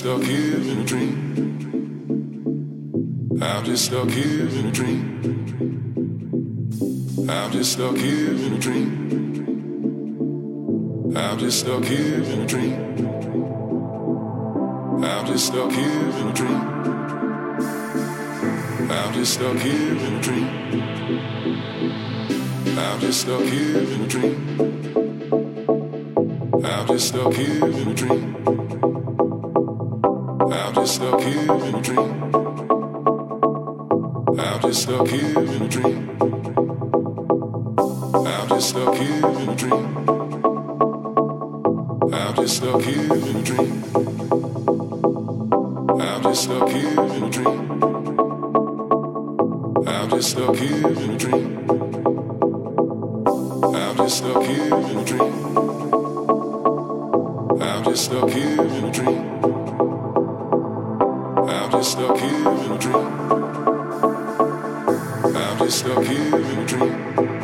stuck here in a dream. I'm just stuck here in a dream. I'm just stuck here in a dream. I'm just stuck here in a dream. I'm just stuck here in a dream. I'm just stuck here in a dream. I'm just stuck here in a dream. I'm just stuck here in a dream just stuck here in a dream. I'm just stuck here in a dream. I'm just stuck here in a dream. I'm just stuck here in a dream. I'm just stuck here in a dream. I'm just stuck here in a dream. I'm just stuck here in a dream. I'm just stuck here in a dream. I'm just stuck here in a dream. I'm just stuck here in a dream.